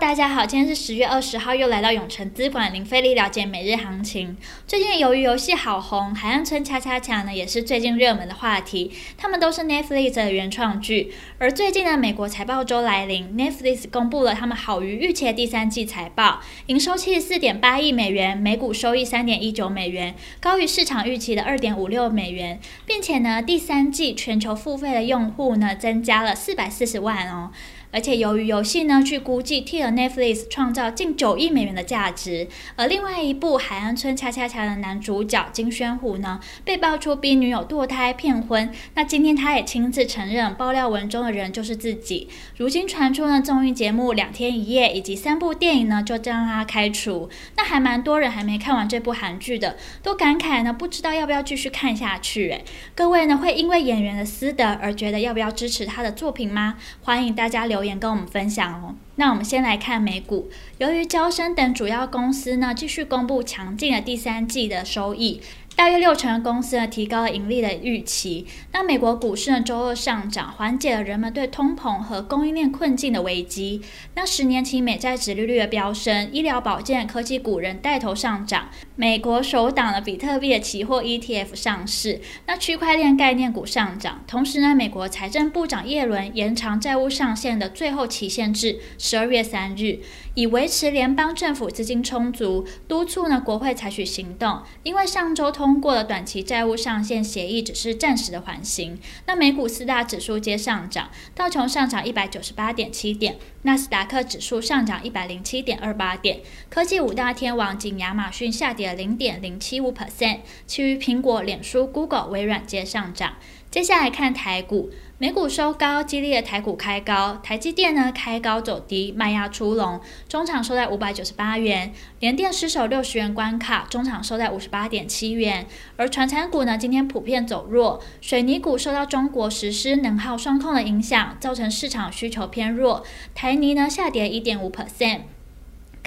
大家好，今天是十月二十号，又来到永诚资管零费力了解每日行情。最近由于游戏好红，海岸村恰恰恰呢也是最近热门的话题。他们都是 Netflix 的原创剧。而最近呢，美国财报周来临，Netflix 公布了他们好于预期的第三季财报，营收七十四点八亿美元，每股收益三点一九美元，高于市场预期的二点五六美元，并且呢，第三季全球付费的用户呢增加了四百四十万哦。而且，由于游戏呢，据估计替了 Netflix 创造近九亿美元的价值。而另外一部《海岸村恰恰恰》的男主角金宣虎呢，被爆出逼女友堕胎骗婚。那今天他也亲自承认，爆料文中的人就是自己。如今传出呢，综艺节目《两天一夜》以及三部电影呢，就将他开除。那还蛮多人还没看完这部韩剧的，都感慨呢，不知道要不要继续看下去。诶，各位呢，会因为演员的私德而觉得要不要支持他的作品吗？欢迎大家留。留言跟我们分享哦。那我们先来看美股，由于交生等主要公司呢继续公布强劲的第三季的收益。大约六成的公司呢提高了盈利的预期。那美国股市呢周二上涨，缓解了人们对通膨和供应链困境的危机。那十年期美债殖利率的飙升，医疗保健科技股仍带头上涨。美国首档的比特币的期货 ETF 上市，那区块链概念股上涨。同时呢，美国财政部长耶伦延长债务上限的最后期限至十二月三日，以维持联邦政府资金充足，督促呢国会采取行动。因为上周通。通过了短期债务上限协议，只是暂时的缓刑。那美股四大指数皆上涨，道琼上涨一百九十八点七点，纳斯达克指数上涨一百零七点二八点。科技五大天王仅亚马逊下跌零点零七五 percent，其余苹果、脸书、Google、微软皆上涨。接下来看台股，美股收高，激励的台股开高。台积电呢开高走低，卖压出笼，中场收在五百九十八元。联电失守六十元关卡，中场收在五十八点七元。而传产股呢今天普遍走弱，水泥股受到中国实施能耗双控的影响，造成市场需求偏弱。台泥呢下跌一点五 percent。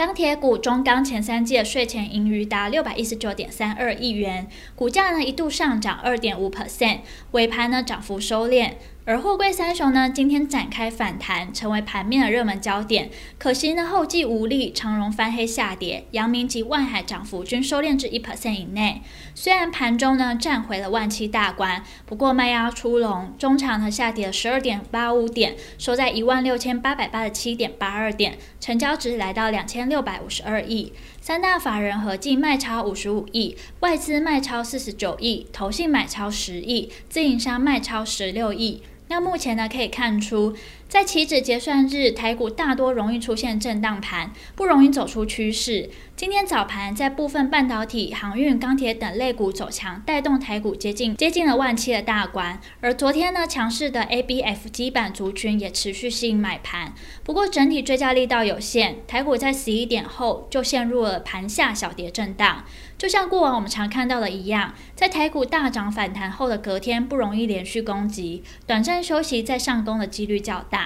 钢铁股中钢前三季的税前盈余达六百一十九点三二亿元，股价呢一度上涨二点五 percent，尾盘呢涨幅收敛。而货柜三雄呢，今天展开反弹，成为盘面的热门焦点。可惜呢，后继无力，长荣翻黑下跌，阳明及万海涨幅均收敛至一 percent 以内。虽然盘中呢站回了万七大关，不过卖压出笼，中场呢下跌了十二点八五点，收在一万六千八百八十七点八二点，成交值来到两千六百五十二亿。三大法人合计卖超五十五亿，外资卖超四十九亿，投信买超十亿，自营商卖超十六亿。那目前呢，可以看出，在期指结算日，台股大多容易出现震荡盘，不容易走出趋势。今天早盘，在部分半导体、航运、钢铁等类股走强，带动台股接近接近了万七的大关。而昨天呢，强势的 ABF 基板族群也持续吸引买盘，不过整体追加力道有限，台股在十一点后就陷入了盘下小跌震荡。就像过往我们常看到的一样，在台股大涨反弹后的隔天不容易连续攻击，短暂休息再上攻的几率较大。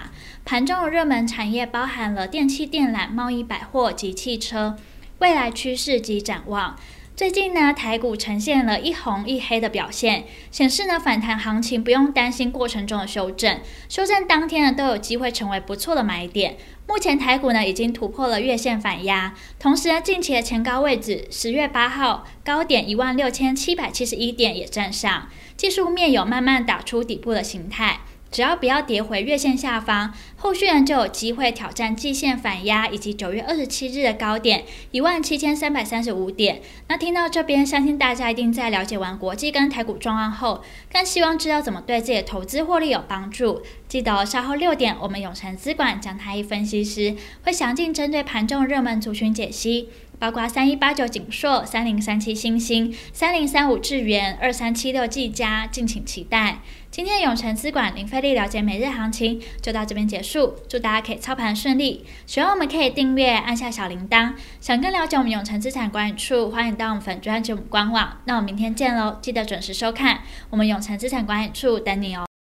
盘中的热门产业包含了电器电缆、贸易百货及汽车，未来趋势及展望。最近呢，台股呈现了一红一黑的表现，显示呢反弹行情不用担心过程中的修正，修正当天呢都有机会成为不错的买点。目前台股呢已经突破了月线反压，同时呢近期的前高位置十月八号高点一万六千七百七十一点也站上，技术面有慢慢打出底部的形态。只要不要跌回月线下方，后续呢就有机会挑战季线反压以及九月二十七日的高点一万七千三百三十五点。那听到这边，相信大家一定在了解完国际跟台股状况后，更希望知道怎么对自己的投资获利有帮助。记得稍后六点，我们永诚资管江太一分析师会详尽针对盘中热门族群解析，包括三一八九景硕、三零三七星星、三零三五智原、二三七六技嘉，敬请期待。今天永诚资管零费力了解每日行情就到这边结束，祝大家可以操盘顺利。喜欢我们可以订阅，按下小铃铛。想更了解我们永诚资产管理处，欢迎到我们粉专及我们官网。那我们明天见喽，记得准时收看我们永诚资产管理处等你哦。